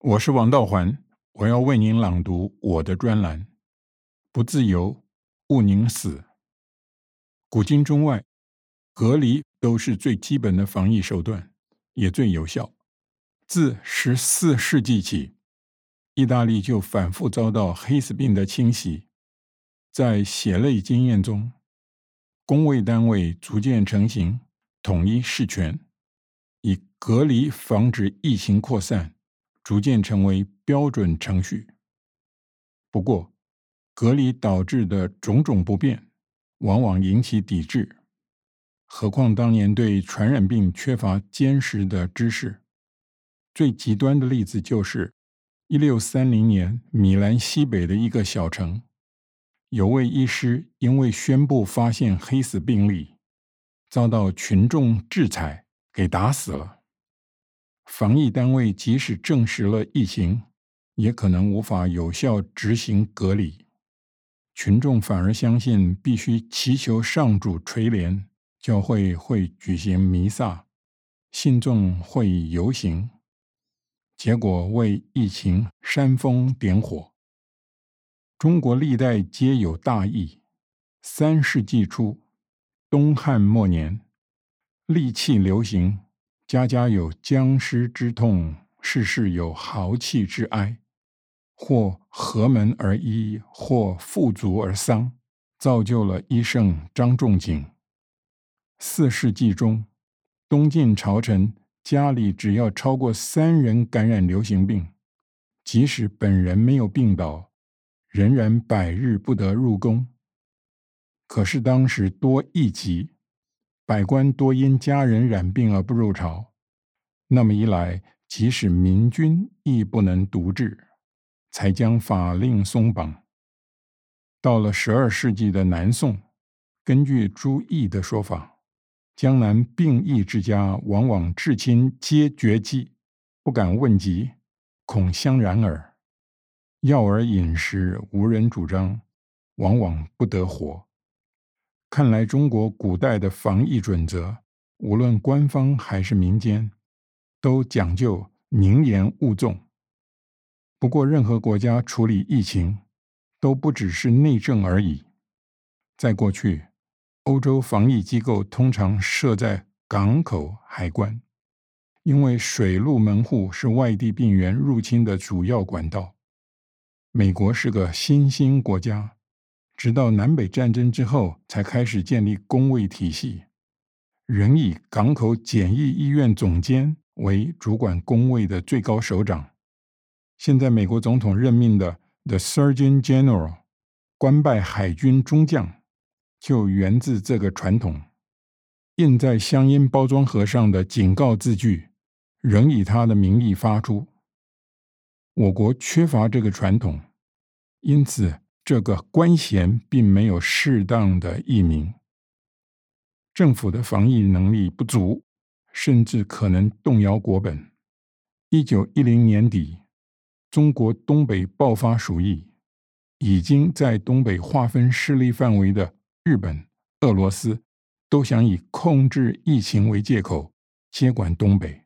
我是王道环，我要为您朗读我的专栏。不自由，勿宁死。古今中外，隔离都是最基本的防疫手段，也最有效。自十四世纪起，意大利就反复遭到黑死病的侵袭，在血泪经验中，公卫单位逐渐成型，统一事权，以隔离防止疫情扩散。逐渐成为标准程序。不过，隔离导致的种种不便，往往引起抵制。何况当年对传染病缺乏坚实的知识。最极端的例子就是，一六三零年米兰西北的一个小城，有位医师因为宣布发现黑死病例，遭到群众制裁，给打死了。防疫单位即使证实了疫情，也可能无法有效执行隔离。群众反而相信必须祈求上主垂怜，教会会举行弥撒，信众会游行，结果为疫情煽风点火。中国历代皆有大疫。三世纪初，东汉末年，戾气流行。家家有僵尸之痛，世世有豪气之哀，或阖门而医，或富足而丧，造就了医圣张仲景。四世纪中，东晋朝臣家里只要超过三人感染流行病，即使本人没有病倒，仍然百日不得入宫。可是当时多疫疾。百官多因家人染病而不入朝，那么一来，即使明君亦不能独治，才将法令松绑。到了十二世纪的南宋，根据朱毅的说法，江南病疫之家，往往至亲皆绝迹，不敢问疾，恐相染耳。药而饮食无人主张，往往不得活。看来，中国古代的防疫准则，无论官方还是民间，都讲究宁严勿纵。不过，任何国家处理疫情，都不只是内政而已。在过去，欧洲防疫机构通常设在港口海关，因为水陆门户是外地病源入侵的主要管道。美国是个新兴国家。直到南北战争之后，才开始建立工卫体系，仍以港口检疫医院总监为主管工卫的最高首长。现在美国总统任命的 The Surgeon General，官拜海军中将，就源自这个传统。印在香烟包装盒上的警告字句，仍以他的名义发出。我国缺乏这个传统，因此。这个官衔并没有适当的译名，政府的防疫能力不足，甚至可能动摇国本。一九一零年底，中国东北爆发鼠疫，已经在东北划分势力范围的日本、俄罗斯，都想以控制疫情为借口接管东北。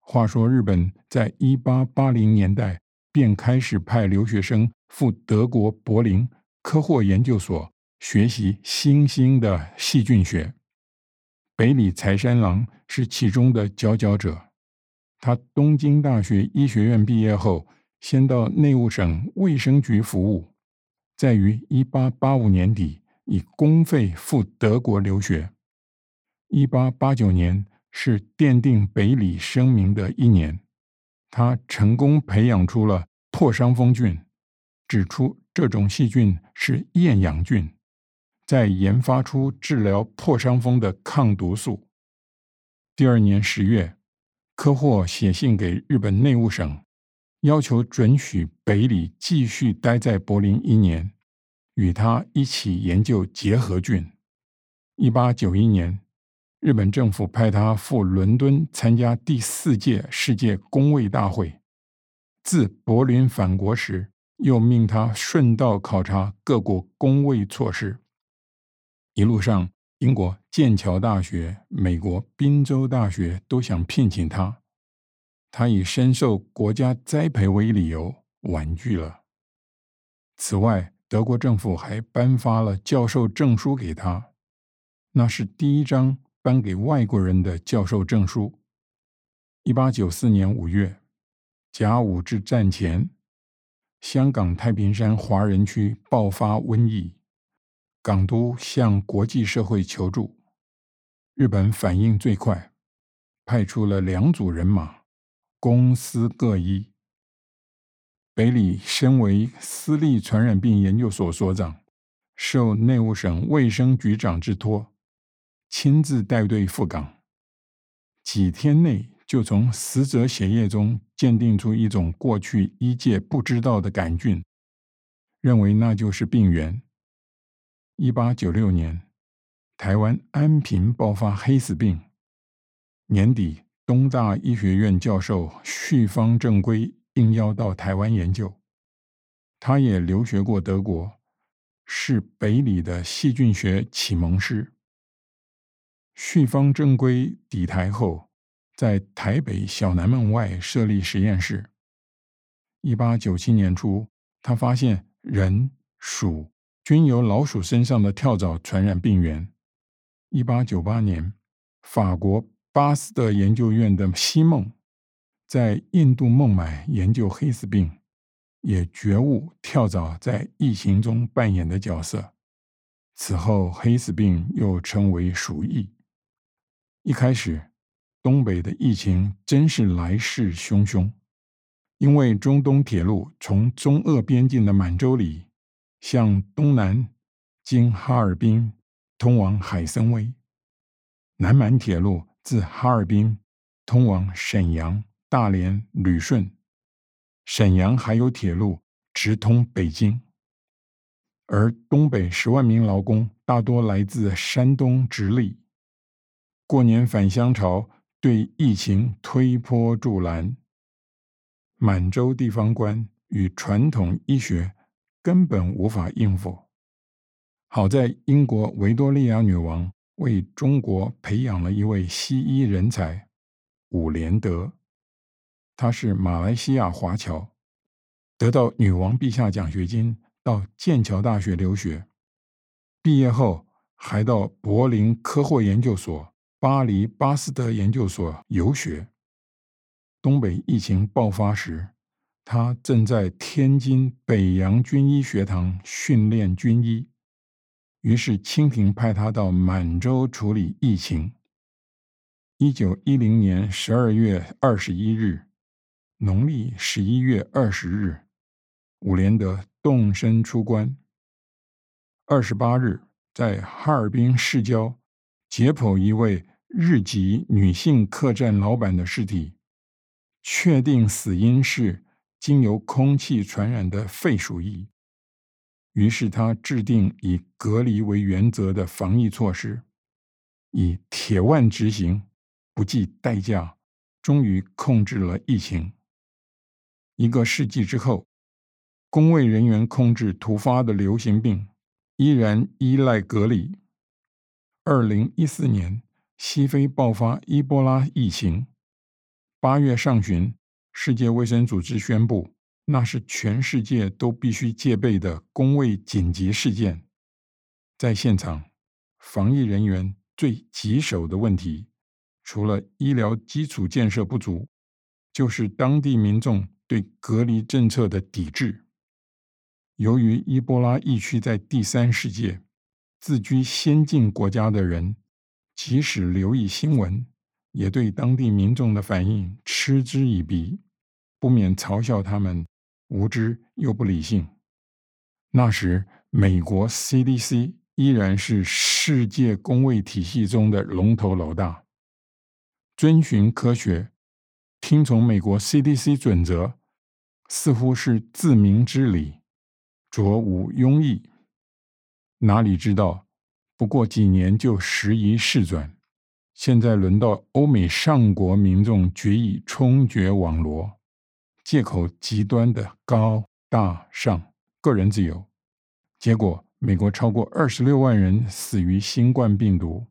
话说，日本在一八八零年代便开始派留学生。赴德国柏林科霍研究所学习新兴的细菌学，北里柴三郎是其中的佼佼者。他东京大学医学院毕业后，先到内务省卫生局服务，在于一八八五年底以公费赴德国留学。一八八九年是奠定北里声名的一年，他成功培养出了破伤风菌。指出这种细菌是厌氧菌，在研发出治疗破伤风的抗毒素。第二年十月，科霍写信给日本内务省，要求准许北里继续待在柏林一年，与他一起研究结核菌。一八九一年，日本政府派他赴伦敦参加第四届世界公卫大会。自柏林返国时，又命他顺道考察各国公卫措施。一路上，英国剑桥大学、美国宾州大学都想聘请他，他以深受国家栽培为理由婉拒了。此外，德国政府还颁发了教授证书给他，那是第一张颁给外国人的教授证书。一八九四年五月，甲午之战前，香港太平山华人区爆发瘟疫，港督向国际社会求助，日本反应最快，派出了两组人马，公私各一。北里身为私立传染病研究所所长，受内务省卫生局长之托，亲自带队赴港，几天内。就从死者血液中鉴定出一种过去医界不知道的杆菌，认为那就是病原。一八九六年，台湾安平爆发黑死病。年底，东大医学院教授绪方正规应邀到台湾研究，他也留学过德国，是北里的细菌学启蒙师。绪方正规抵台后。在台北小南门外设立实验室。一八九七年初，他发现人、鼠均由老鼠身上的跳蚤传染病原。一八九八年，法国巴斯德研究院的西孟在印度孟买研究黑死病，也觉悟跳蚤在疫情中扮演的角色。此后，黑死病又称为鼠疫。一开始。东北的疫情真是来势汹汹，因为中东铁路从中俄边境的满洲里向东南经哈尔滨通往海参崴，南满铁路自哈尔滨通往沈阳、大连、旅顺，沈阳还有铁路直通北京，而东北十万名劳工大多来自山东直隶，过年返乡潮。对疫情推波助澜，满洲地方官与传统医学根本无法应付。好在英国维多利亚女王为中国培养了一位西医人才伍连德，他是马来西亚华侨，得到女王陛下奖学金，到剑桥大学留学，毕业后还到柏林科霍研究所。巴黎巴斯德研究所游学。东北疫情爆发时，他正在天津北洋军医学堂训练军医，于是清廷派他到满洲处理疫情。一九一零年十二月二十一日，农历十一月二十日，伍连德动身出关。二十八日，在哈尔滨市郊。解剖一位日籍女性客栈老板的尸体，确定死因是经由空气传染的肺鼠疫。于是他制定以隔离为原则的防疫措施，以铁腕执行，不计代价，终于控制了疫情。一个世纪之后，公卫人员控制突发的流行病，依然依赖隔离。二零一四年，西非爆发伊波拉疫情。八月上旬，世界卫生组织宣布，那是全世界都必须戒备的公卫紧急事件。在现场，防疫人员最棘手的问题，除了医疗基础建设不足，就是当地民众对隔离政策的抵制。由于伊波拉疫区在第三世界。自居先进国家的人，即使留意新闻，也对当地民众的反应嗤之以鼻，不免嘲笑他们无知又不理性。那时，美国 CDC 依然是世界公卫体系中的龙头老大，遵循科学，听从美国 CDC 准则，似乎是自明之理，卓无庸议。哪里知道，不过几年就时移世转，现在轮到欧美上国民众决意冲决网罗，借口极端的高大上、个人自由，结果美国超过二十六万人死于新冠病毒。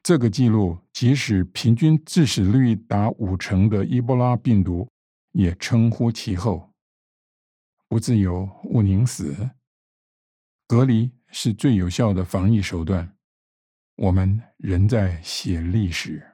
这个记录，即使平均致死率达五成的伊波拉病毒，也称呼其后。不自由，勿宁死。隔离是最有效的防疫手段，我们仍在写历史。